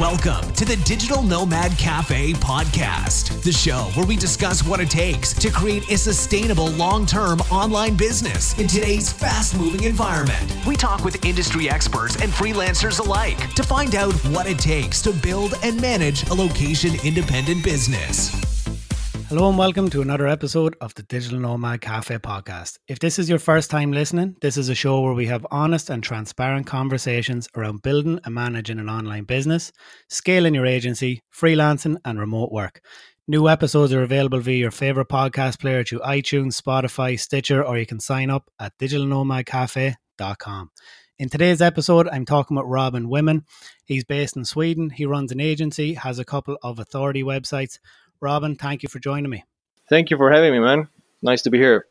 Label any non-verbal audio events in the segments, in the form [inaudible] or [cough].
Welcome to the Digital Nomad Cafe podcast, the show where we discuss what it takes to create a sustainable long term online business in today's fast moving environment. We talk with industry experts and freelancers alike to find out what it takes to build and manage a location independent business. Hello and welcome to another episode of the Digital Nomad Cafe podcast. If this is your first time listening, this is a show where we have honest and transparent conversations around building and managing an online business, scaling your agency, freelancing, and remote work. New episodes are available via your favorite podcast player through iTunes, Spotify, Stitcher, or you can sign up at digitalnomadcafe.com. In today's episode, I'm talking with Robin Women. He's based in Sweden. He runs an agency, has a couple of authority websites. Robin, thank you for joining me. Thank you for having me, man. Nice to be here.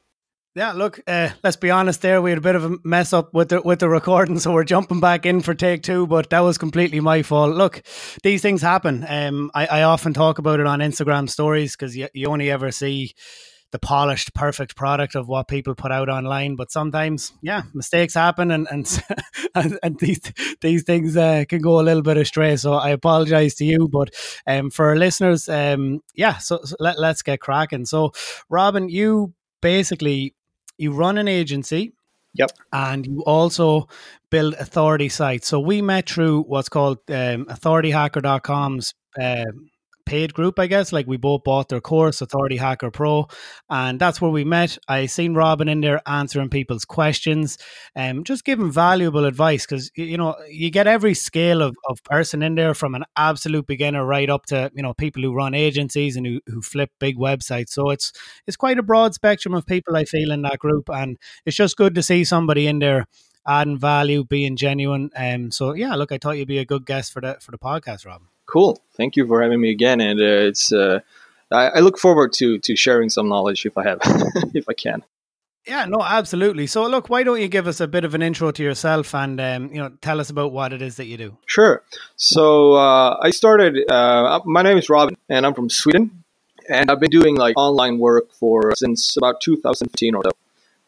Yeah, look, uh, let's be honest. There, we had a bit of a mess up with the with the recording, so we're jumping back in for take two. But that was completely my fault. Look, these things happen. Um, I, I often talk about it on Instagram stories because you, you only ever see the polished, perfect product of what people put out online. But sometimes, yeah, mistakes happen, and and [laughs] and, and these these things uh, can go a little bit astray. So I apologize to you, but um, for our listeners, um, yeah. So, so let let's get cracking. So, Robin, you basically you run an agency. Yep. And you also build authority sites. So we met through what's called um, authorityhacker.com's uh, paid group, I guess. Like we both bought their course, Authority Hacker Pro, and that's where we met. I seen Robin in there answering people's questions, and um, just giving valuable advice because you know you get every scale of, of person in there from an absolute beginner right up to you know people who run agencies and who, who flip big websites. So it's it's quite a broad spectrum of people I feel in that group, and it's just good to see somebody in there adding value, being genuine. Um, so yeah, look, I thought you'd be a good guest for the for the podcast, Robin. Cool. Thank you for having me again, and uh, it's uh, I, I, look forward to to sharing some knowledge if I have [laughs] if I can. Yeah, no, absolutely. So, look, why don't you give us a bit of an intro to yourself and um, you know tell us about what it is that you do? Sure. So, uh, I started. Uh, my name is Robin, and I'm from Sweden, and I've been doing like online work for since about 2015 or so.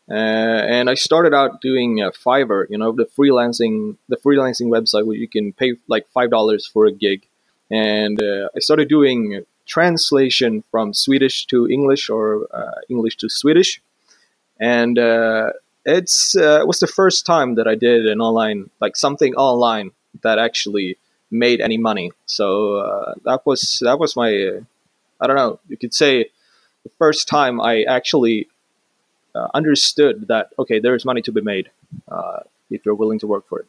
Uh, and I started out doing uh, Fiverr, you know, the freelancing, the freelancing website where you can pay like five dollars for a gig, and uh, I started doing translation from Swedish to English or uh, English to Swedish, and uh, it's uh, it was the first time that I did an online like something online that actually made any money. So uh, that was that was my uh, I don't know you could say the first time I actually understood that okay there is money to be made if you're willing to work for it.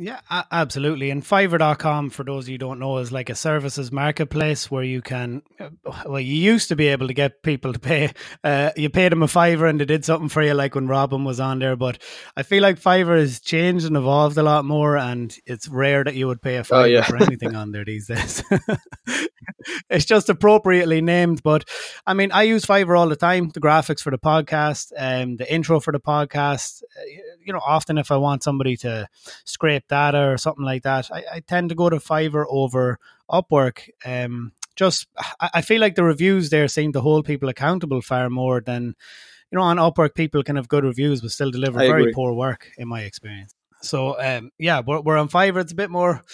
Yeah, absolutely. And Fiverr.com, for those of you who don't know, is like a services marketplace where you can, uh, well, you used to be able to get people to pay. Uh, you paid them a fiver and they did something for you, like when Robin was on there. But I feel like Fiverr has changed and evolved a lot more, and it's rare that you would pay a fiver oh, yeah. for anything on there these days. [laughs] it's just appropriately named. But I mean, I use Fiverr all the time. The graphics for the podcast, um, the intro for the podcast. Uh, you know, often if I want somebody to scrape data or something like that, I, I tend to go to Fiverr over Upwork. Um, just I, I feel like the reviews there seem to hold people accountable far more than you know on Upwork. People can have good reviews but still deliver I very agree. poor work, in my experience. So um, yeah, we're, we're on Fiverr. It's a bit more,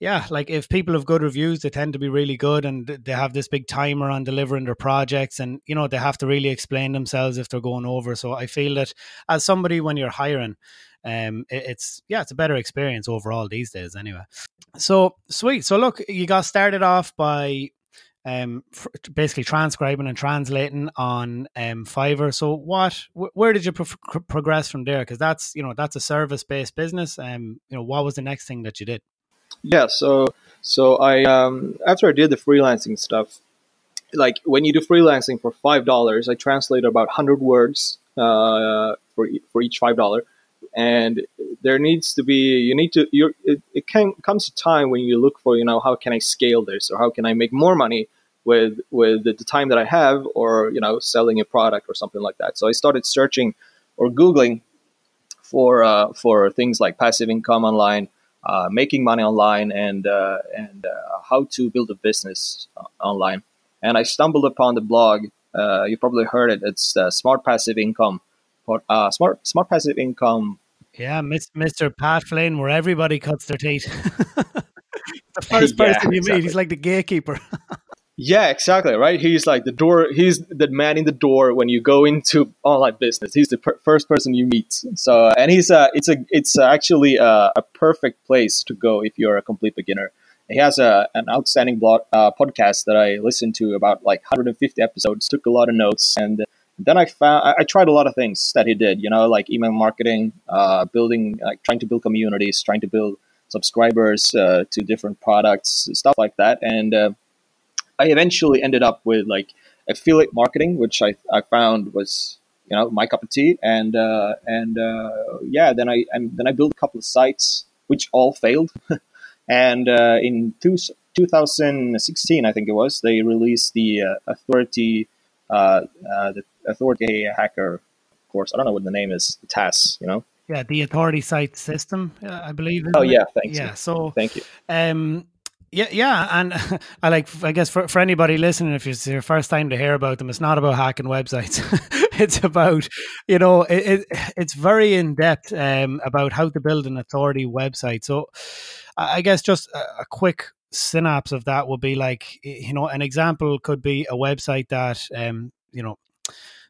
yeah. Like if people have good reviews, they tend to be really good, and they have this big timer on delivering their projects, and you know they have to really explain themselves if they're going over. So I feel that as somebody when you're hiring, um, it, it's yeah, it's a better experience overall these days, anyway. So sweet. So look, you got started off by um, basically transcribing and translating on um, Fiverr. So, what, wh- where did you pro- progress from there? Because that's you know that's a service based business. Um, you know, what was the next thing that you did? Yeah, so so I um, after I did the freelancing stuff, like when you do freelancing for five dollars, I translate about hundred words uh, for for each five dollar, and there needs to be you need to you it, it can comes a time when you look for you know how can i scale this or how can i make more money with with the, the time that i have or you know selling a product or something like that. So i started searching or googling for uh, for things like passive income online uh, making money online and uh, and uh, how to build a business uh, online. And i stumbled upon the blog uh, you probably heard it. It's smart passive income smart smart passive income yeah, Mr. Pat Flynn, where everybody cuts their teeth. [laughs] the first [laughs] person yeah, you exactly. meet. He's like the gatekeeper. [laughs] yeah, exactly. Right. He's like the door. He's the man in the door when you go into online business. He's the per- first person you meet. So, and he's uh, it's a it's actually a, a perfect place to go if you're a complete beginner. He has a, an outstanding blog, uh, podcast that I listened to about like 150 episodes. Took a lot of notes, and then I found I, I tried a lot of things that he did. You know, like email marketing, uh, building, like trying to build communities, trying to build subscribers uh, to different products, stuff like that. And uh, I eventually ended up with like affiliate marketing, which I, I found was you know my cup of tea. And uh, and uh, yeah, then I and then I built a couple of sites which all failed. [laughs] and uh, in two, 2016, I think it was, they released the uh, Authority the Authority Hacker of course. I don't know what the name is. TAS, you know. Yeah, the authority site system, uh, I believe. Oh yeah, thanks. Yeah, so thank you. Um, yeah, yeah, and [laughs] I like. I guess for, for anybody listening, if it's your first time to hear about them, it's not about hacking websites. [laughs] it's about you know, it, it it's very in depth um, about how to build an authority website. So, I guess just a, a quick synapse of that would be like you know, an example could be a website that um, you know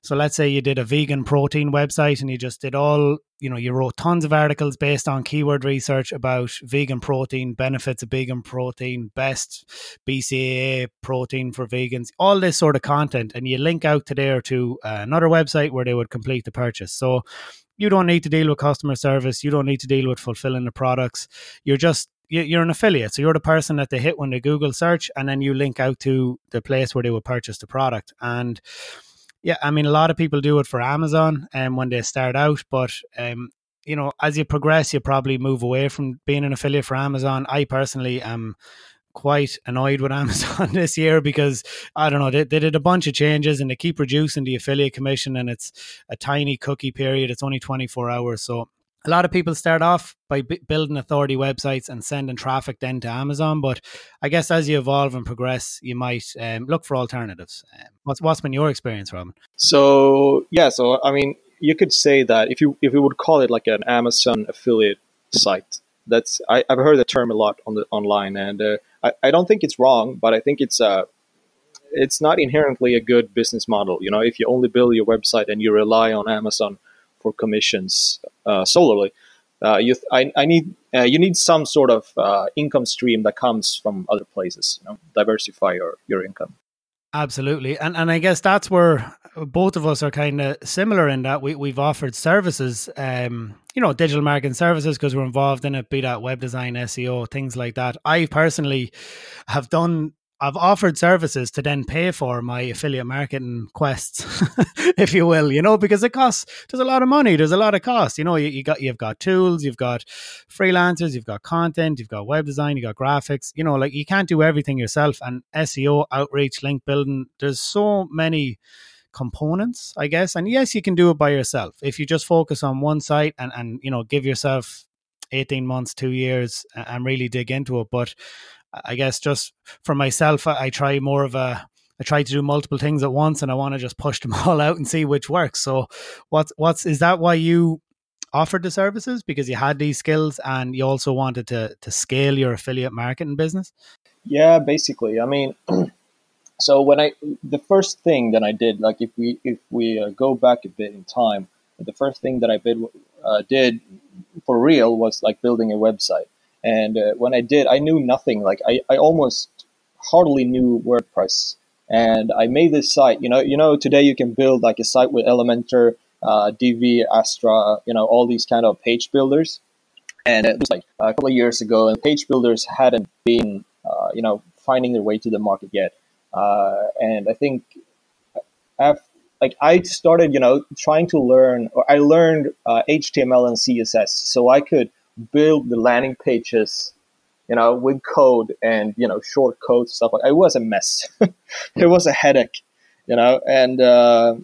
so let's say you did a vegan protein website and you just did all, you know, you wrote tons of articles based on keyword research about vegan protein, benefits of vegan protein, best BCAA protein for vegans, all this sort of content. And you link out to there to another website where they would complete the purchase. So you don't need to deal with customer service. You don't need to deal with fulfilling the products. You're just you're an affiliate. So you're the person that they hit when they Google search, and then you link out to the place where they would purchase the product. And yeah, I mean, a lot of people do it for Amazon and um, when they start out, but um, you know, as you progress, you probably move away from being an affiliate for Amazon. I personally am quite annoyed with [laughs] Amazon this year because I don't know they, they did a bunch of changes and they keep reducing the affiliate commission and it's a tiny cookie period. It's only twenty four hours, so a lot of people start off by b- building authority websites and sending traffic then to Amazon. But I guess as you evolve and progress, you might um, look for alternatives. Um, what's what's been your experience, Robin? So yeah, so I mean, you could say that if you if you would call it like an Amazon affiliate site, that's I, have heard the term a lot on the online, and uh, I, I don't think it's wrong, but I think it's uh it's not inherently a good business model. You know, if you only build your website and you rely on Amazon for commissions solely. Uh, you, I, I need uh, you need some sort of uh, income stream that comes from other places. You know, diversify your your income. Absolutely, and and I guess that's where both of us are kind of similar in that we we've offered services, um, you know, digital marketing services because we're involved in it, be that web design, SEO, things like that. I personally have done I've offered services to then pay for my affiliate marketing quests, [laughs] if you will, you know, because it costs. There's a lot of money. There's a lot of cost. You know, you, you got you've got tools, you've got freelancers, you've got content, you've got web design, you got graphics. You know, like you can't do everything yourself. And SEO, outreach, link building. There's so many components, I guess. And yes, you can do it by yourself if you just focus on one site and and you know give yourself 18 months, two years, and really dig into it. But I guess just for myself, I, I try more of a I try to do multiple things at once, and I want to just push them [laughs] all out and see which works. So, what's what's is that why you offered the services because you had these skills and you also wanted to to scale your affiliate marketing business? Yeah, basically. I mean, [clears throat] so when I the first thing that I did, like if we if we uh, go back a bit in time, the first thing that I did uh, did for real was like building a website. And uh, when I did, I knew nothing. Like I, I almost hardly knew WordPress. And I made this site. You know, you know, today you can build like a site with Elementor, uh, Divi, Astra, you know, all these kind of page builders. And it was like a couple of years ago, and page builders hadn't been, uh, you know, finding their way to the market yet. Uh, and I think, after, like I started, you know, trying to learn, or I learned HTML uh, and CSS, so I could build the landing pages, you know, with code and you know short code stuff. Like it was a mess. [laughs] it was a headache, you know, and uh,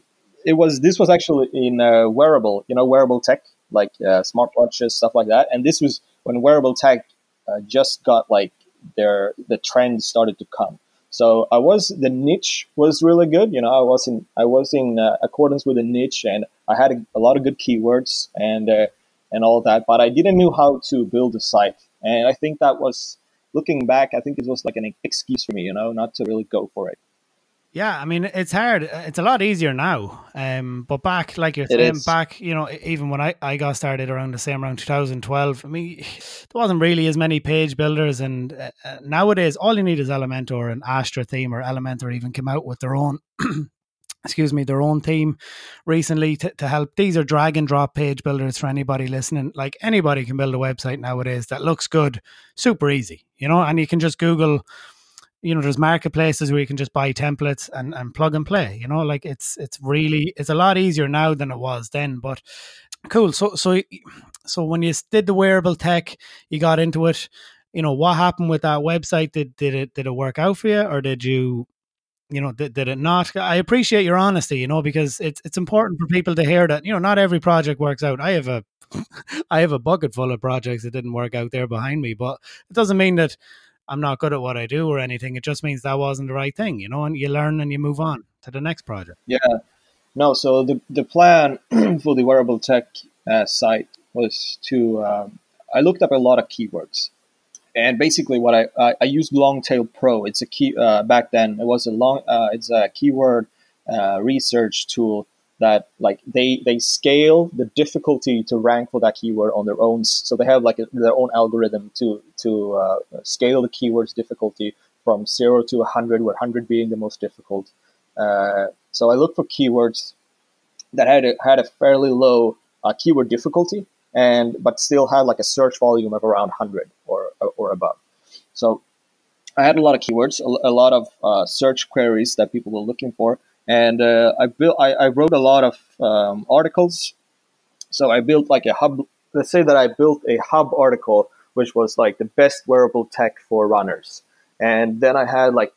it was this was actually in uh, wearable, you know, wearable tech like uh, smartwatches, stuff like that. And this was when wearable tech uh, just got like their the trend started to come. So I was the niche was really good. You know, I was in I was in uh, accordance with the niche, and I had a, a lot of good keywords, and uh, and all that, but I didn't know how to build a site. And I think that was looking back, I think it was like an excuse for me, you know, not to really go for it. Yeah, I mean it's hard. It's a lot easier now. Um, but back, like you're saying, back, you know, even when I, I got started around the same around 2012, I mean, there wasn't really as many page builders. And uh, uh, nowadays, all you need is Elementor and Astra theme, or Elementor even came out with their own. [clears throat] excuse me, their own team recently to, to help. These are drag and drop page builders for anybody listening. Like anybody can build a website nowadays that looks good, super easy, you know, and you can just Google you know there's marketplaces where you can just buy templates and, and plug and play you know like it's it's really it's a lot easier now than it was then but cool so so so when you did the wearable tech you got into it you know what happened with that website did did it did it work out for you or did you you know did, did it not i appreciate your honesty you know because it's it's important for people to hear that you know not every project works out i have a [laughs] i have a bucket full of projects that didn't work out there behind me but it doesn't mean that I'm not good at what I do or anything. It just means that wasn't the right thing, you know, and you learn and you move on to the next project. Yeah. No, so the, the plan [clears throat] for the wearable tech uh, site was to, um, I looked up a lot of keywords. And basically, what I, I, I used Long Tail Pro. It's a key, uh, back then, it was a long, uh, it's a keyword uh, research tool that like they they scale the difficulty to rank for that keyword on their own so they have like a, their own algorithm to to uh, scale the keyword's difficulty from 0 to 100 with 100 being the most difficult uh, so i looked for keywords that had a, had a fairly low uh, keyword difficulty and but still had like a search volume of around 100 or or above so i had a lot of keywords a, lot of uh, search queries that people were looking for and uh, I built I, I, wrote a lot of um, articles. So I built like a hub. Let's say that I built a hub article, which was like the best wearable tech for runners, and then I had like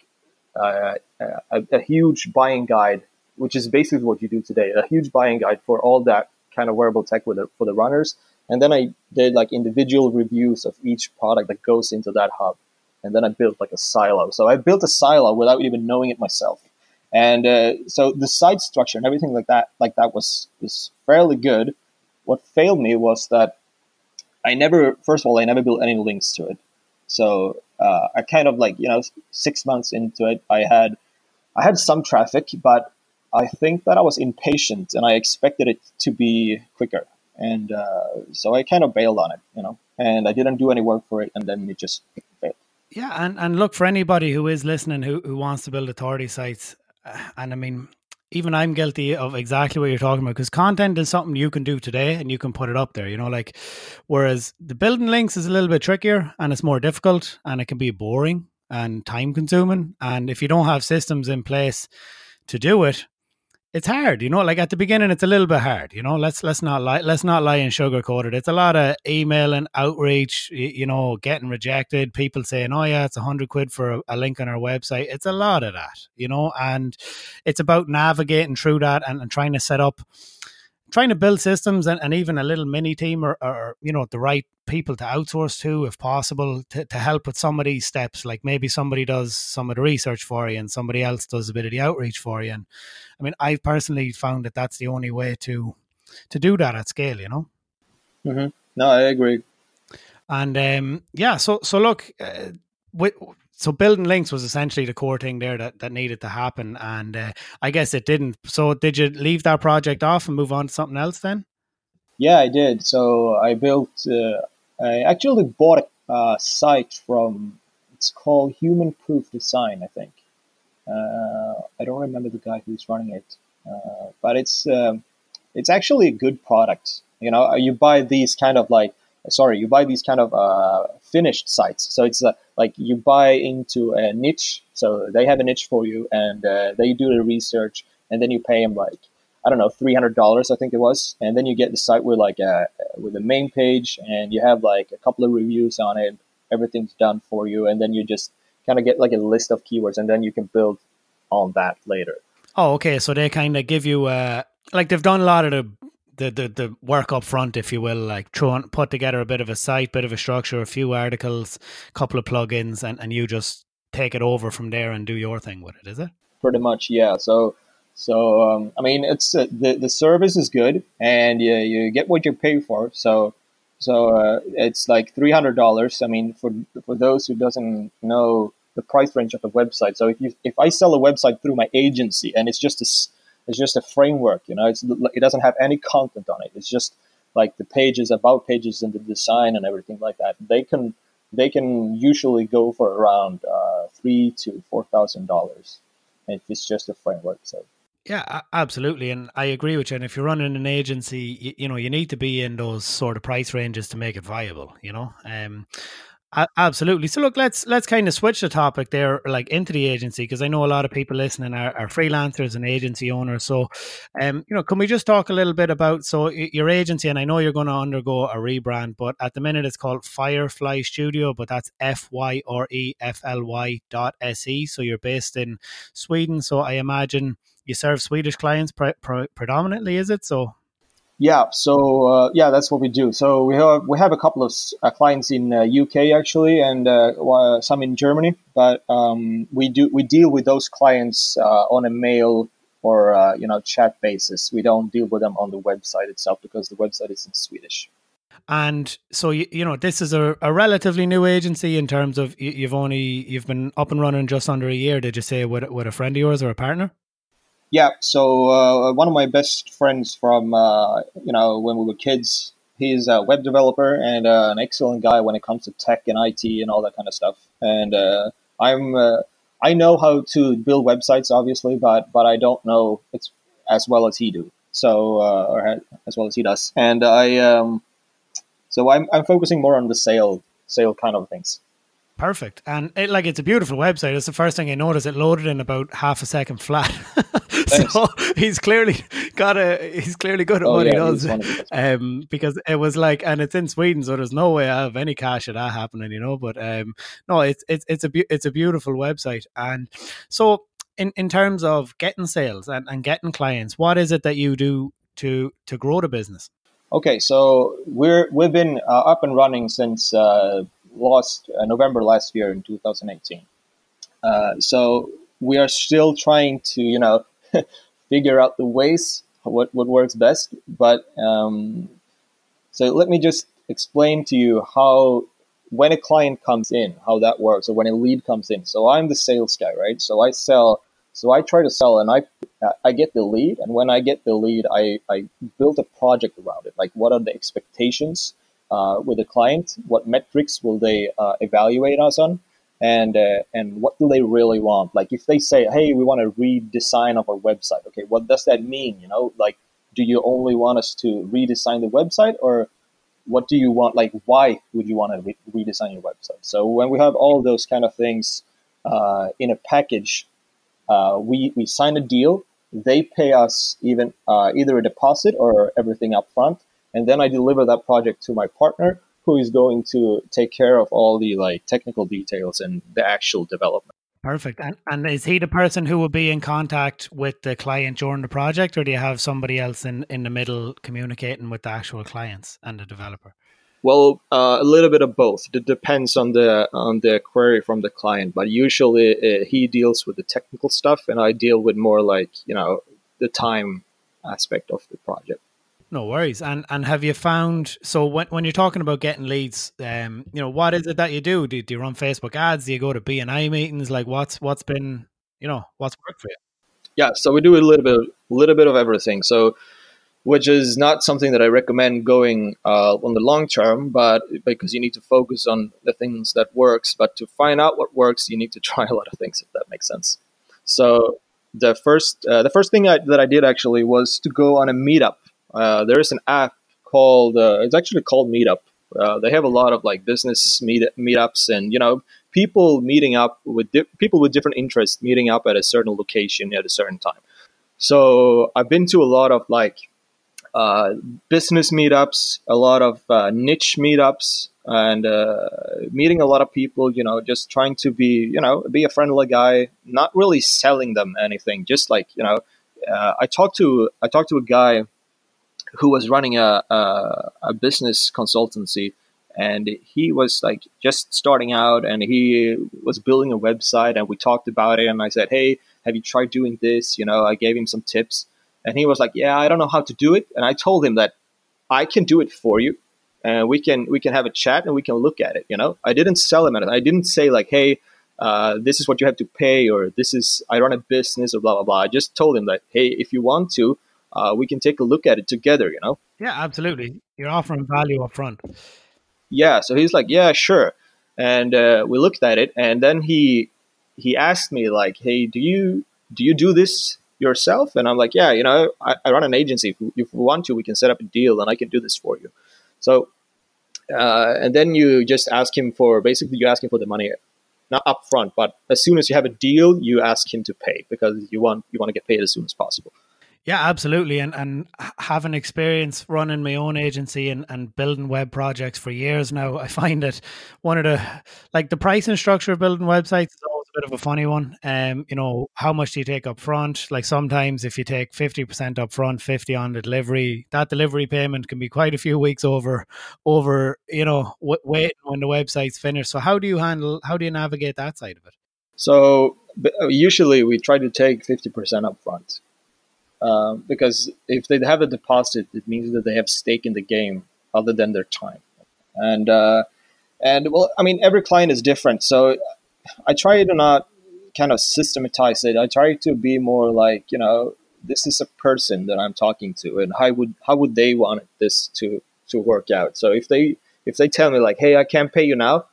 uh, a, a, huge buying guide, which is basically what you do today, a huge buying guide for all that kind of wearable tech the, for the runners. And then I did like individual reviews of each product that goes into that hub. And then I built like a silo. So I built a silo without even knowing it myself and uh, so the site structure and everything like that like that was was fairly good what failed me was that i never first of all i never built any links to it so uh, i kind of like you know six months into it i had i had some traffic but i think that i was impatient and i expected it to be quicker and uh, so i kind of bailed on it you know and i didn't do any work for it and then it just failed yeah, and, and look for anybody who is listening who, who wants to build authority sites and I mean, even I'm guilty of exactly what you're talking about because content is something you can do today and you can put it up there, you know, like whereas the building links is a little bit trickier and it's more difficult and it can be boring and time consuming. And if you don't have systems in place to do it, it's hard, you know. Like at the beginning, it's a little bit hard, you know. Let's let's not lie, let's not lie and sugarcoat it. It's a lot of emailing, outreach, you know, getting rejected. People saying, "Oh yeah, it's a hundred quid for a, a, link on our website." It's a lot of that, you know, and it's about navigating through that and, and trying to set up trying to build systems and, and even a little mini team or, or, you know the right people to outsource to if possible to, to help with some of these steps. Like maybe somebody does some of the research for you and somebody else does a bit of the outreach for you. And i mean i've personally found that that's the only way to to do that at scale you know? Mm-hmm. no i agree. And um yeah so so look uh, with so building links was essentially the core thing there that, that needed to happen. And uh, i guess it didn't. So did you leave that project off and move on to something else then? Yeah i did. So i built uh, i actually bought a site from it's called human proof design i think. Uh, i don't remember the guy who's running it. Uh, but it's um, it's actually a good product. You know you buy these kind of like sorry, you buy these kind of uh, finished sites. So it's uh, like you buy into a niche. So they have a niche for you, and uh, they do the research, and then you pay them like I don't know, three hundred dollars, I think it was, and then you get the site with like a with a main page, and you have like a couple of reviews on it. Everything's done for you, and then you just kind of get like a list of keywords, and then you can build on that later. Oh, okay. So they kind of give you uh like they've done a lot of the the, the the work up front, if you will, like throw put together a bit of a site, bit of a structure, a few articles, couple of plugins, and, and you just take it over from there and do your thing with it, is it? Pretty much, yeah. So so um, I mean, it's uh, the the service is good, and you you get what you pay for. So So uh, it's like three hundred dollars. I mean, for for those who doesn't know the price range of a website. So if you if I sell a website through my agency and it's just a it's just a framework, you know, it's it doesn't have any content on it. It's just like the pages, about pages, and the design and everything like that. They can they can usually go for around uh, three to four thousand dollars if it's just a framework. So yeah, absolutely, and I agree with you. And if you're running an agency, you, you, know you need to be in those sort of price ranges to make it viable. You know, um, absolutely. So look, let's let's kind of switch the topic there, like into the agency, because I know a lot of people listening are, are, freelancers and agency owners. So, um, you know, can we just talk a little bit about so your agency? And I know you're going to undergo a rebrand, but at the minute it's called Fyrefly Studio, but that's F Y R E F L Y dot S E. So you're based in Sweden. So I imagine you serve Swedish clients pre- pre- predominantly, is it? So yeah, so uh, yeah, that's what we do. So we have we have a couple of uh, clients in uh, UK actually, and uh, some in Germany. But um, we do we deal with those clients uh, on a mail or uh, you know chat basis. We don't deal with them on the website itself because the website is in Swedish. And so you, you know this is a, a relatively new agency in terms of you, have only you've been up and running just under a year. Did you say with with a friend of yours or a partner? Yeah, so uh, one of my best friends from uh, you know when we were kids, he's a web developer and uh, an excellent guy when it comes to tech and IT and all that kind of stuff. And uh, I'm uh, I know how to build websites, obviously, but but I don't know it's as well as he do. So uh, or as well as he does. And I um, so I'm I'm focusing more on the sale sale kind of things. Perfect. And it, like it's a beautiful website. It's the first thing I noticed. It loaded in about half a second flat. [laughs] so [laughs] he's clearly got a he's clearly good at oh, what yeah, he does. Um, because it was like and it's in Sweden, so there's no way I have any cash of that happening, you know. But um no, it's it's it's a it's a beautiful website. And so in, in terms of getting sales and, and getting clients, what is it that you do to to grow the business? Okay, so we're we've been uh, up and running since uh, last uh, November last year in 2018. Uh, so we are still trying to, you know, [laughs] figure out the ways what what works best. But um, so let me just explain to you how when a client comes in, how that works, or when a lead comes in. So I'm the sales guy, right? So I sell. So I try to sell, and I I get the lead, and when I get the lead, I I build a project around it. Like, what are the expectations? uh, with the client? What metrics will they uh, evaluate us on? And uh, and what do they really want? Like if they say, "Hey, we want a redesign of our website," okay, what does that mean? You know, like do you only want us to redesign the website, or what do you want? Like, why would you want to re- redesign your website? So when we have all those kind of things uh, in a package, uh, we we sign a deal. They pay us even uh, either a deposit or everything up front, and then I deliver that project to my partner, who is going to take care of all the like technical details and the actual development. Perfect. And and is he the person who will be in contact with the client during the project, or do you have somebody else in in the middle communicating with the actual clients and the developer? Well, uh, a little bit of both. It depends on the on the query from the client, but usually uh, he deals with the technical stuff, and I deal with more like you know the time aspect of the project. No worries. And and have you found so when when you're talking about getting leads, um, you know, what is it that you do? Do, do you run Facebook ads? Do you go to BNI meetings? Like what's what's been you know what's worked for you? Yeah, so we do a little bit, little bit of everything. So, which is not something that I recommend going uh, on the long term, but because you need to focus on the things that works. But to find out what works, you need to [laughs] try a lot of things. If that makes sense. So the first, uh, the first thing I, that I did actually was to go on a meetup uh, there is an app called uh, it's actually called Meetup. Uh, they have a lot of like business meet meetups and you know people meeting up with people with different interests meeting up at a certain location at a certain time. So I've been to a lot of like uh, business meetups, a lot of uh, niche meetups, and meeting a lot of people. You know, just trying to be you know be a friendly guy, not really selling them anything. Just like you know, I talked to I talked to a guy who was running a, a, a business consultancy and he was like just starting out and he was building a website and we talked about it and i said hey have you tried doing this you know i gave him some tips and he was like yeah i don't know how to do it and i told him that i can do it for you and we can we can have a chat and we can look at it. You know, I didn't sell him anything. I didn't say like, hey, uh, this is what you have to pay, or this is I run a business, or blah blah blah. I just told him that, hey, if you want to, uh, we can take a look at it together. You know. Yeah, absolutely. You're offering value up front. Yeah. So he's like, yeah, sure, and uh, we looked at it, and then he he asked me like, hey, do you do you do this yourself? And I'm like, yeah, you know, I, I run an agency. If, if we want to, we can set up a deal, and I can do this for you. So, uh, and then you just ask him for basically you ask him for the money, not upfront, but as soon as you have a deal, you ask him to pay because you want you want to get paid as soon as possible. Yeah, absolutely. And and having experience running my own agency and, and building web projects for years now, I find that one of the like the pricing structure of building websites is always a bit of a funny one. Um, you know, how much do you take up front? Like sometimes if you take fifty percent up front, fifty on the delivery, that delivery payment can be quite a few weeks over over, you know, w- waiting when the website's finished. So how do you handle how do you navigate that side of it? So usually we try to take 50% up front um, because if they have a deposit, it means that they have stake in the game other than their time. And uh, and well, I mean, every client is different, so I try to not kind of systematize it. I try to be more like you know, this is a person that I'm talking to, and how would how would they want this to to work out? So if they if they tell me like, hey, I can't pay you now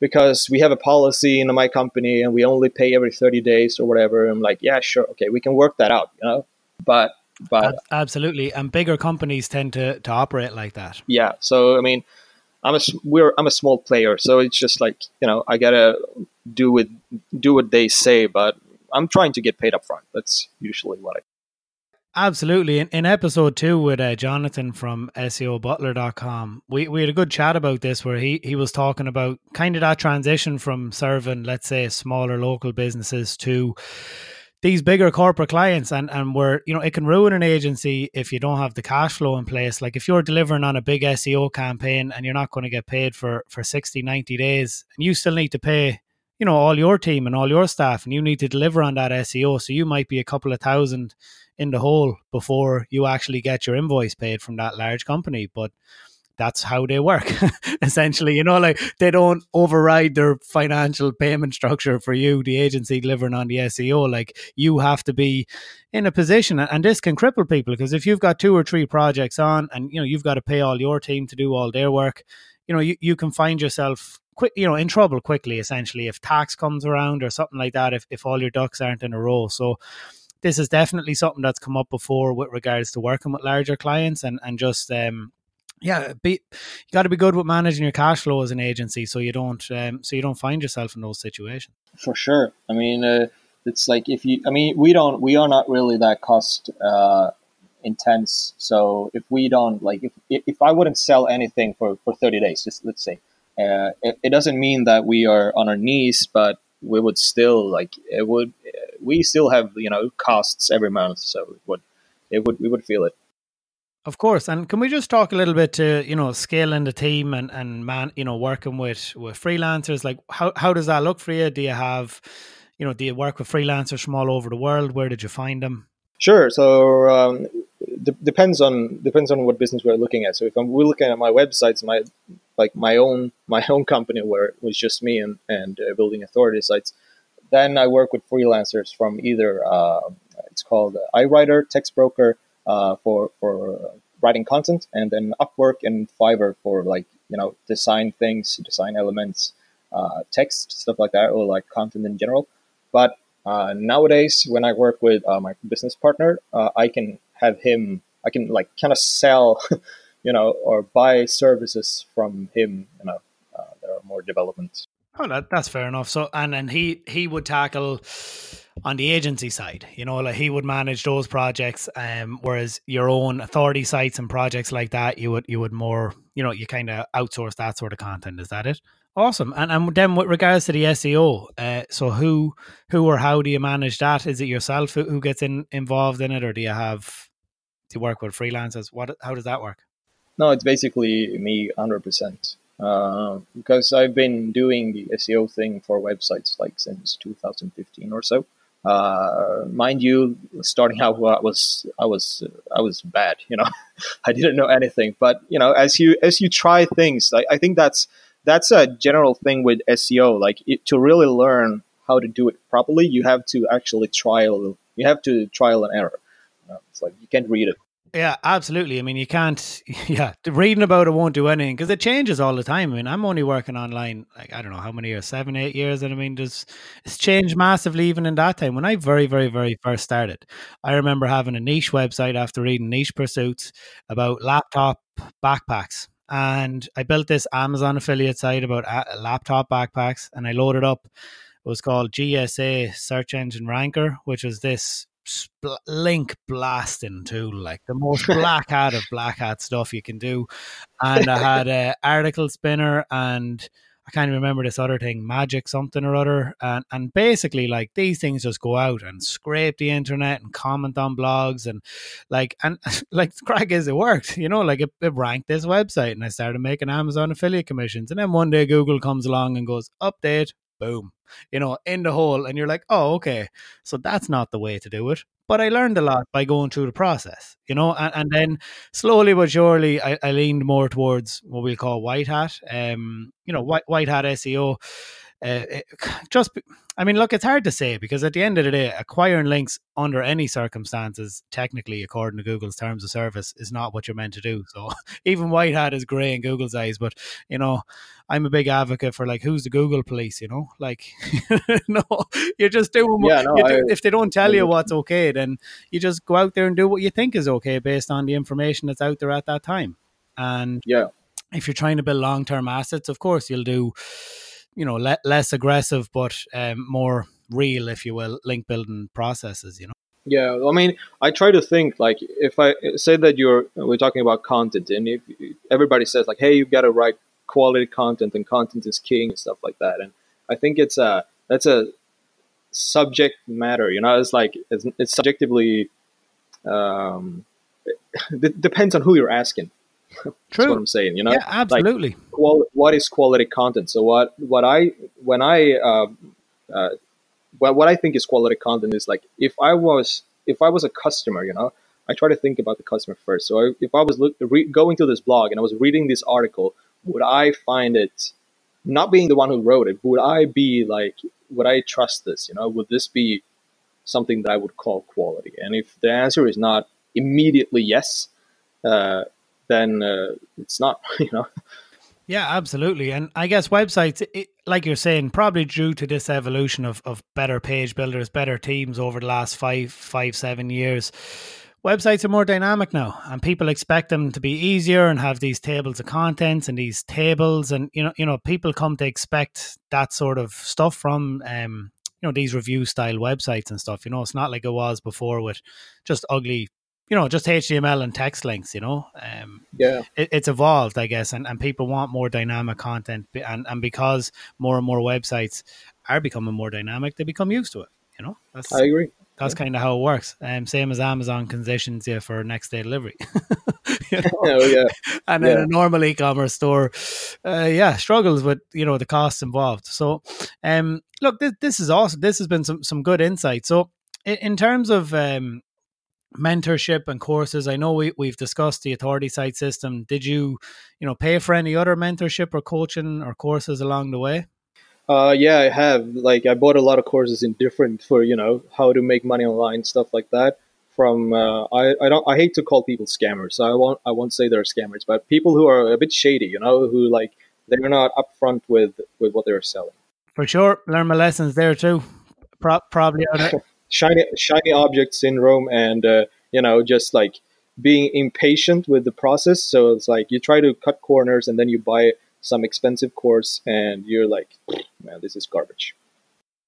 because we have a policy in my company and we only pay every 30 days or whatever. I'm like, yeah, sure. Okay. We can work that out, you know? But but absolutely, and bigger companies tend to to operate like that. Yeah. So I mean, I'm a we're I'm a small player, so it's just like you know I gotta do with do what they say, but I'm trying to get paid up front. That's usually what I. Absolutely. In, in episode two with uh, Jonathan from SEOButler.com, we, we had a good chat about this where he, he was talking about kind of that transition from serving, let's say, smaller local businesses to these bigger corporate clients and and where you know it can ruin an agency if you don't have the cash flow in place. Like if you're delivering on a big SEO campaign and you're not going to get paid for for 60 90 days and you still need to pay you know all your team and all your staff and you need to deliver on that SEO so you might be a couple of thousand in the hole before you actually get your invoice paid from that large company. But that's how they work [laughs] essentially. You know like they don't override their financial payment structure for you the agency delivering on the seo like you have to be in a position and this can cripple people because if you've got two or three projects on and you know you've got to pay all your team to do all their work you know you, you can find yourself quick you know in trouble quickly essentially if tax comes around or something like that if, if all your ducks aren't in a row. So this is definitely something that's come up before with regards to working with larger clients and and just um yeah, be, you got to be good with managing your cash flow as an agency, so you don't um, so you don't find yourself in those situations. For sure. I mean, uh, it's like if you. I mean, we don't. We are not really that cost uh, intense. So if we don't like, if if I wouldn't sell anything for for thirty days, just let's say, uh, it, it doesn't mean that we are on our knees, but we would still like it would. We still have you know costs every month, so it would it would we would feel it. Of course, and can we just talk a little bit to you know scaling the team and and man you know working with with freelancers? Like how how does that look for you? Do you have you know do you work with freelancers from all over the world? Where did you find them? Sure. So um, d- depends on depends on what business we're looking at. So if I'm we're looking at my websites, my like my own my own company where it was just me and and uh, building authority sites, then I work with freelancers from either uh, it's called iWriter, Text Broker uh, for for writing content, and then Upwork and Fiverr for like you know design things, design elements, uh, text stuff like that, or like content in general. But uh, nowadays, when I work with uh, my business partner, uh, I can have him. I can like kind of sell, [laughs] you know, or buy services from him. You know, there are more developments. Oh, that, that's fair enough. So, and then he he would tackle on the agency side. You know, like he would manage those projects, um, whereas your own authority sites and projects like that, you would you would more, you know, you kind of outsource that sort of content. Is that it? Awesome. And and then with regards to the SEO, uh, so who who or how do you manage that? Is it yourself who, who gets in, involved in it, or do you have to work with freelancers? What how does that work? No, it's basically me, hundred percent. Uh, because I've been doing the SEO thing for websites like since 2015 or so Uh, mind you, starting out, I was I was I was bad. You know, [laughs] I didn't know anything. But you know, as you as you try things, I, I think that's that's a general thing with SEO. Like it, to really learn how to do it properly, you have to actually trial. You have to trial and error. You know, it's like you can't read it. Yeah, absolutely. I mean, you can't. [laughs] Yeah, reading about it won't do anything because it changes all the time. I mean, I'm only working online like I don't know how many years, seven, eight years, and I mean, there's it's changed massively even in that time. When I very, very, very first started, I remember having a niche website after reading Niche Pursuits about laptop backpacks, and I built this Amazon affiliate site about uh, laptop backpacks, and I loaded up. It was called GSA Search Engine Ranker, which was this spl- link blasting tool, like the most [laughs] black hat of black hat stuff you can do. And I had a [laughs] article spinner and I can't remember this other thing, magic something or other. And and basically like these things just go out and scrape the internet and comment on blogs and like and [laughs] like the crack is it worked, you know, like it, it ranked this website and I started making Amazon affiliate commissions. And then one day Google comes along and goes, update, boom, you know, in the hole. And you're like, oh, okay. So that's not the way to do it. But I learned a lot by going through the process, you know, and, and then slowly but surely I, I, leaned more towards what we'll call white hat, um, you know, white, white hat SEO. Uh, [sighs] just I mean, look, it's hard to say because at the end of the day, acquiring links under any circumstances, technically, according to Google's terms of service, is not what you're meant to do. So [laughs] even white hat is grey in Google's eyes. But you know, I'm a big advocate for like, who's the Google police? You know, like, [laughs] no, you're just doing. What, yeah, no, do, I, if they don't tell you what's okay, then you just go out there and do what you think is okay based on the information that's out there at that time. And yeah, if you're trying to build long term assets, of course you'll do you know le- less aggressive but um, more real if you will link building processes you know? Yeah i mean i try to think like if i say that you're we're talking about content and if everybody says like hey you've got to write quality content and content is king and stuff like that and i think it's a that's a subject matter you know? It's like it's, it's subjectively um, it [laughs] depends on who you're asking True. That's what I'm saying. You know, yeah, absolutely. Like, quali- what is quality content? So what what I when I uh, uh, what what I think is quality content is like if I was if I was a customer, you know, I try to think about the customer first. So I, if I was look, re- going to this blog and I was reading this article, would I find it not being the one who wrote it? Would I be like, would I trust this? You know, would this be something that I would call quality? And if the answer is not immediately yes, uh, then uh, it's not, [laughs] you know. Yeah, absolutely. And I guess websites, it, like you're saying, probably due to this evolution of, of better page builders, better teams over the last five, five, seven years, websites are more dynamic now and people expect them to be easier and have these tables of contents and these tables and you know you know people come to expect that sort of stuff from um you know these review style websites and stuff you know it's not like it was before with just ugly you know, just HTML and text links, you know. Um, yeah. It, it's evolved, I guess, and, and people want more dynamic content. And, and because more and more websites are becoming more dynamic, they become used to it, you know. That's, I agree. That's yeah. kind of how it works. Um, same as Amazon conditions you for next day delivery. [laughs] you know? [laughs] oh, yeah. And then yeah. a normal e-commerce store, uh, yeah, struggles with you know the costs involved. So, um, look, this, this is awesome. This has been some some good insight. So, in, in terms of um, mentorship and courses. I know we, we've discussed the authority site system. Did you you know pay for any other mentorship or coaching or courses along the way? Uh, yeah i have. Like i bought a lot of courses in different for you know how to make money online stuff like that from uh, I, I don't i hate to call people scammers. So i won't i won't say they're scammers but people who are a bit shady you know who like they're not upfront with with what they're selling. For sure. Learn my lessons there too. Pro- probably shiny shiny object syndrome and uh, you know just like being impatient with the process. So it's like you try to cut corners and then you buy some expensive course and you're like man this is garbage.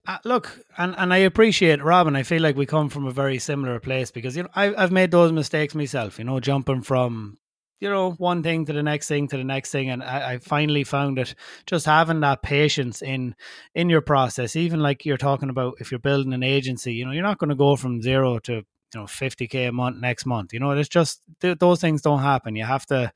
Uh, look and, and i appreciate robin i feel like we come from a very similar place because you know I, i've made those mistakes myself you know jumping from you know, one thing to the next thing to the next thing, and I, I, finally found it just having that patience in in your process. Even like you're talking about, if you're building an agency, you know, you're not going to go from zero to you know 50k a month next month you know it's just th- those things don't happen. You have to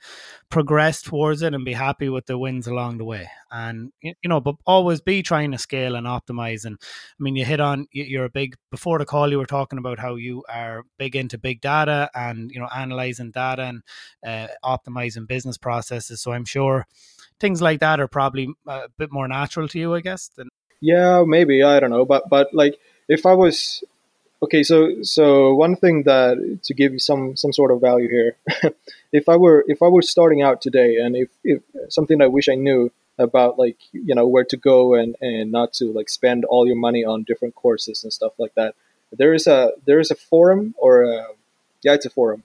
progress towards it and be happy with the wins along the way. And you know but always be trying to scale and optimize. And i mean you hit on you're a big before the call you were talking about how you are big into big data and you know analyzing data and uh, optimizing business processes. So i'm sure things like that are probably a bit more natural to you i guess than yeah maybe i don't know but but like if i was Okay, so so one thing that to give you some some sort of value here, [laughs] if I were if I were starting out today, and if, if something I wish I knew about like you know where to go and and not to like spend all your money on different courses and stuff like that, there is a there is a forum or a, yeah it's a forum.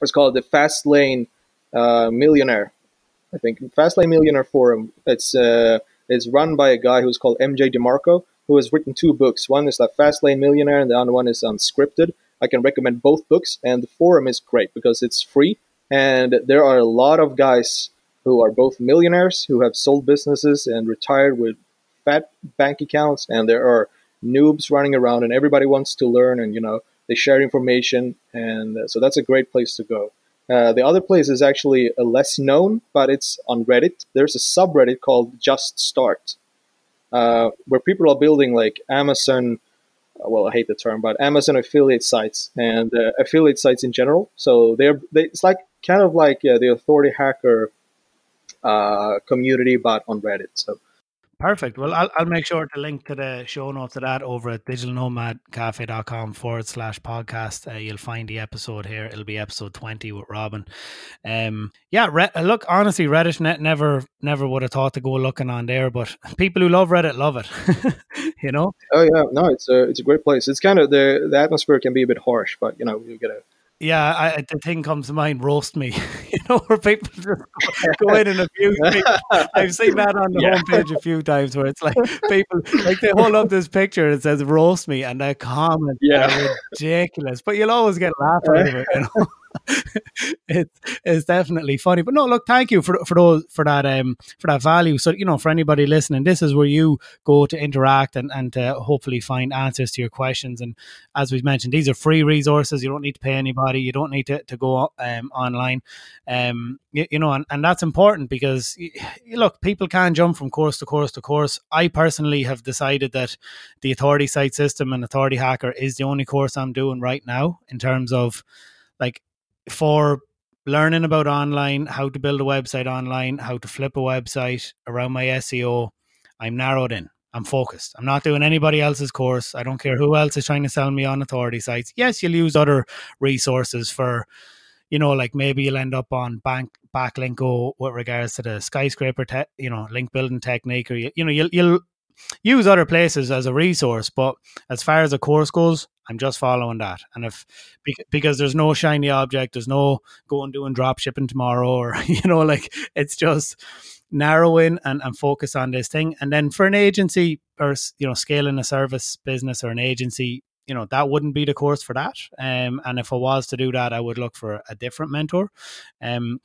It's called the Fast Lane uh, Millionaire, I think Fast Lane Millionaire Forum. It's uh, it's run by a guy who's called MJ DeMarco who has written two books. One is the Fast Lane Millionaire, and the other one is Unscripted. I can recommend both books, and the forum is great because it's free, and there are a lot of guys who are both millionaires who have sold businesses and retired with fat bank accounts, and there are noobs running around, and everybody wants to learn, and you know they share information, and uh, so that's a great place to go. Uh, the other place is actually a less known, but it's on Reddit. There's a subreddit called Just Start, uh, where people are building like Amazon. Uh, well, I hate the term, but Amazon affiliate sites and uh, affiliate sites in general. So they're they, it's like kind of like the authority hacker uh, community, but on Reddit. So Perfect. Well, I'll, I'll make sure to link to the show notes of that over at digitalnomadcafe.com forward slash podcast. Uh, you'll find the episode here. It'll be episode 20 with Robin. Um, yeah, re- look, honestly, Reddit net never, never would have thought to go looking on there, but [laughs] people who love Reddit love it. [laughs] you know? Oh, yeah. No, it's a, it's a great place. It's kind of the, the atmosphere can be a bit harsh, but, you know, you get a, yeah, I, the thing comes to mind, roast me. [laughs] you know, where people just go in and abuse me. I've seen that on the yeah. homepage a few times where it's like people, like they hold up this picture and it says roast me and they comment yeah. ridiculous. But you'll always get a laugh out of it, you know. [laughs] it's it's definitely funny. But no, look, thank you for for those for that um for that value. So you know, for anybody listening, this is where you go to interact and and to hopefully find answers to your questions. And as we've mentioned, these are free resources. You don't need to pay anybody. You don't need to to go um online. Um, you, you know, and, and that's important because you, look, people can jump from course to course to course. I personally have decided that the authority site system and authority hacker is the only course I'm doing right now in terms of like for learning about online, how to build a website online, how to flip a website around my SEO, I'm narrowed in. I'm focused. I'm not doing anybody else's course. I don't care who else is trying to sell me on authority sites. Yes, you'll use other resources for, you know, like maybe you'll end up on bank backlinko with regards to the skyscraper, te- you know, link building technique, or you, you know, you'll you'll use other places as a resource. But as far as a course goes, I'm just following that. And if because there's no shiny object, there's no going doing drop shipping tomorrow, or [laughs] you know, like it's just narrowing and, and focus on this thing. And then for an agency or you know, scaling a service business or an agency, you know, that wouldn't be the course for that. Um, and if I was to do that, I would look for a different mentor. Um,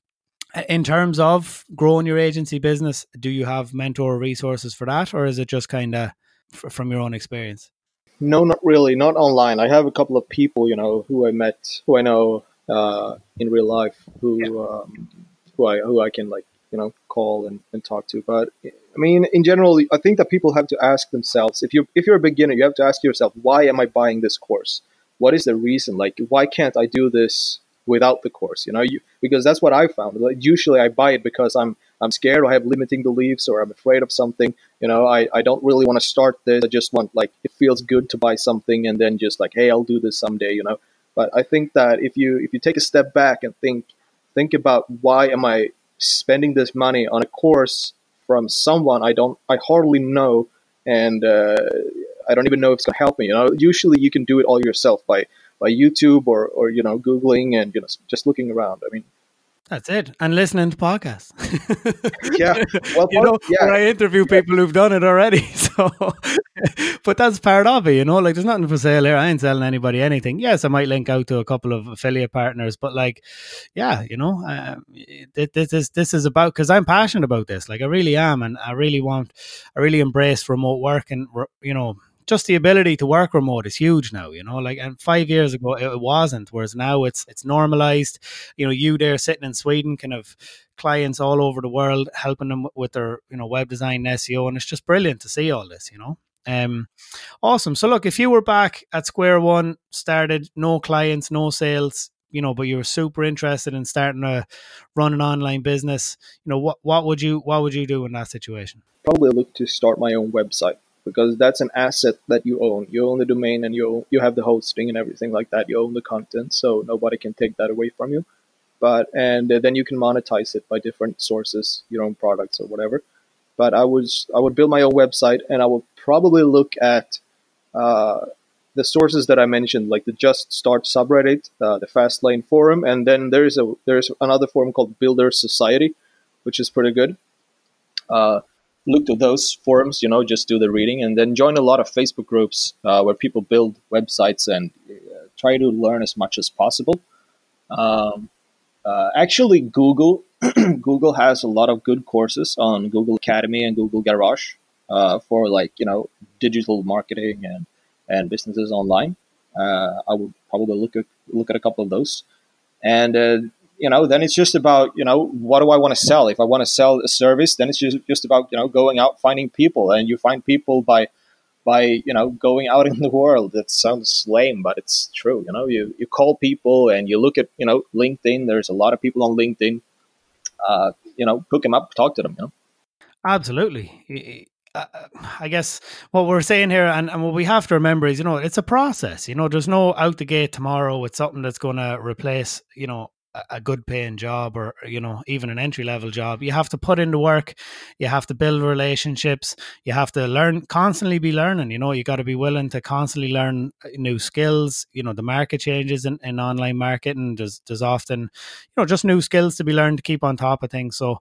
in terms of growing your agency business, do you have mentor resources for that, or is it just kind of f- from your own experience? No, not really. Not online. I have a couple of people, you know, who I met, who I know uh, in real life, who yeah. um, who I who I can like you know call and, and talk to. But I mean, in general, I think that people have to ask themselves if you if you're a beginner, you have to ask yourself, why am I buying this course? What is the reason? Like, why can't I do this without the course you know? You, because that's what i found. Like, usually i buy it because i'm i'm scared or i have limiting beliefs or i'm afraid of something you know? I, I don't really want to start this. I just want like it feels good to buy something and then just like hey i'll do this someday you know? But i think that if you if you take a step back and think think about why am i spending this money on a course from someone i don't i hardly know and uh, i don't even know if it's going to help me you know? Usually you can do it all yourself by by YouTube or, or you know googling and you know just looking around. I mean, that's it, and listening to podcasts. [laughs] yeah, well, [laughs] you know, yeah. I interview people who've done it already. [laughs] So, but that's part of it, you know. Like, there's nothing for sale here. I ain't selling anybody anything. Yes, I might link out to a couple of affiliate partners, but like, yeah, you know, uh, this is this is about because I'm passionate about this. Like, I really am, and I really want, I really embrace remote work, and you know, just the ability to work remote is huge now. You know, like and five years ago it wasn't, whereas now it's it's normalized. You know, you there sitting in Sweden kind of clients all over the world helping them with their you know web design SEO, and it's just brilliant to see all this. You know. Um, awesome. So look, if you were back at square one, started no clients, no sales, you know, but you were super interested in starting to run an online business, you know, what what would you what would you do in that situation? Probably look to start my own website because that's an asset that you own. You own the domain and you you have the hosting and everything like that. You own the content, so nobody can take that away from you. But and then you can monetize it by different sources, your own products or whatever. But I was I would build my own website and I would probably look at uh, the sources that I mentioned, like the Just Start subreddit, uh, the Fastlane forum, and then there's a there's another forum called Builder Society, which is pretty good. Uh, look to those forums, you know, just do the reading, and then join a lot of Facebook groups uh, where people build websites and uh, try to learn as much as possible. Um, uh, actually, Google [clears throat] Google has a lot of good courses on Google Academy and Google Garage uh, for like you know digital marketing and and businesses online. Uh, I would probably look at look at a couple of those, and uh, you know, then it's just about you know what do I want to sell? If I want to sell a service, then it's just just about you know going out finding people, and you find people by by you know going out [laughs] in the world. That sounds lame, but it's true. You know, you you call people and you look at you know LinkedIn. There's a lot of people on LinkedIn. Uh, you know, hook them up, talk to them. You know, absolutely. Uh, I guess what we're saying here and, and what we have to remember is, you know, it's a process. You know, there's no out the gate tomorrow with something that's going to replace, you know, a good paying job or you know even an entry level job you have to put in the work you have to build relationships you have to learn constantly be learning you know you got to be willing to constantly learn uh, new skills you know the market changes in, in online marketing there's there's often you know just new skills to be learned to keep on top of things so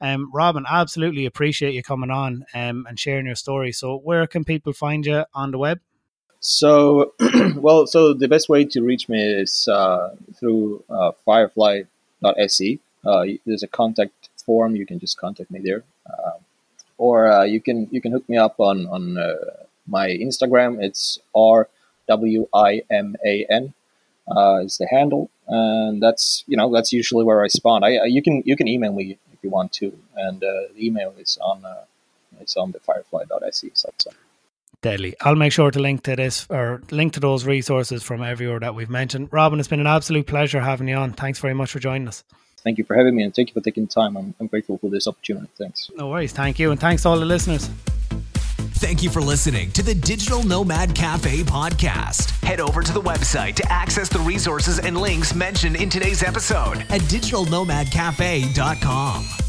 um, Robin, absolutely appreciate you coming on um, and sharing your story. So, where can people find you on the web? So, [clears throat] well, so the best way to reach me is uh, through uh, fyrefly.se. Uh, there's a contact form. You can just contact me there, um, or uh, you can you can hook me up on on uh, my Instagram. It's r w i m a n uh, is the handle, and that's you know that's usually where I spawn. I, I you can you can email me if you want to, and the email is on it's on the fyrefly.se site. So. Deadly. I'll make sure to link to this or link to those resources from everywhere that we've mentioned. Robin, it's been an absolute pleasure having you on. Thanks very much for joining us. Thank you for having me and thank you for taking the time. I'm, I'm grateful for this opportunity. Thanks. No worries. Thank you. And thanks to all the listeners. Thank you for listening to the Digital Nomad Cafe podcast. Head over to the website to access the resources and links mentioned in today's episode at digitalnomadcafe.com.